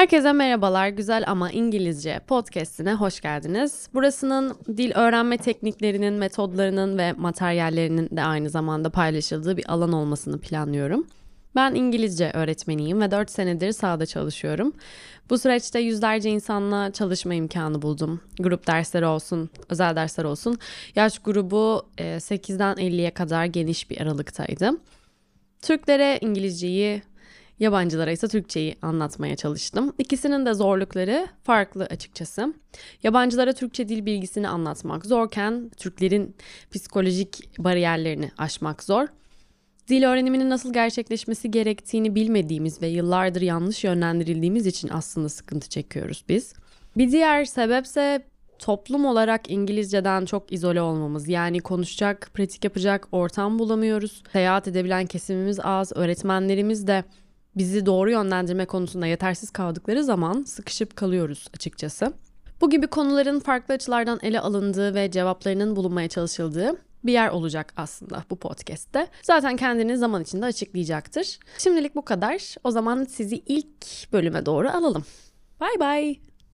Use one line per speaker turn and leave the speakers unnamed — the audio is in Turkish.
Herkese merhabalar, güzel ama İngilizce podcastine hoş geldiniz. Burasının dil öğrenme tekniklerinin, metodlarının ve materyallerinin de aynı zamanda paylaşıldığı bir alan olmasını planlıyorum. Ben İngilizce öğretmeniyim ve 4 senedir sahada çalışıyorum. Bu süreçte yüzlerce insanla çalışma imkanı buldum. Grup dersleri olsun, özel dersler olsun. Yaş grubu 8'den 50'ye kadar geniş bir aralıktaydı. Türklere İngilizceyi, Yabancılara ise Türkçeyi anlatmaya çalıştım. İkisinin de zorlukları farklı açıkçası. Yabancılara Türkçe dil bilgisini anlatmak zorken Türklerin psikolojik bariyerlerini aşmak zor. Dil öğreniminin nasıl gerçekleşmesi gerektiğini bilmediğimiz ve yıllardır yanlış yönlendirildiğimiz için aslında sıkıntı çekiyoruz biz. Bir diğer sebepse toplum olarak İngilizceden çok izole olmamız. Yani konuşacak, pratik yapacak ortam bulamıyoruz. Seyahat edebilen kesimimiz az, öğretmenlerimiz de bizi doğru yönlendirme konusunda yetersiz kaldıkları zaman sıkışıp kalıyoruz açıkçası. Bu gibi konuların farklı açılardan ele alındığı ve cevaplarının bulunmaya çalışıldığı bir yer olacak aslında bu podcast'te. Zaten kendini zaman içinde açıklayacaktır. Şimdilik bu kadar. O zaman sizi ilk bölüme doğru alalım. Bye bye.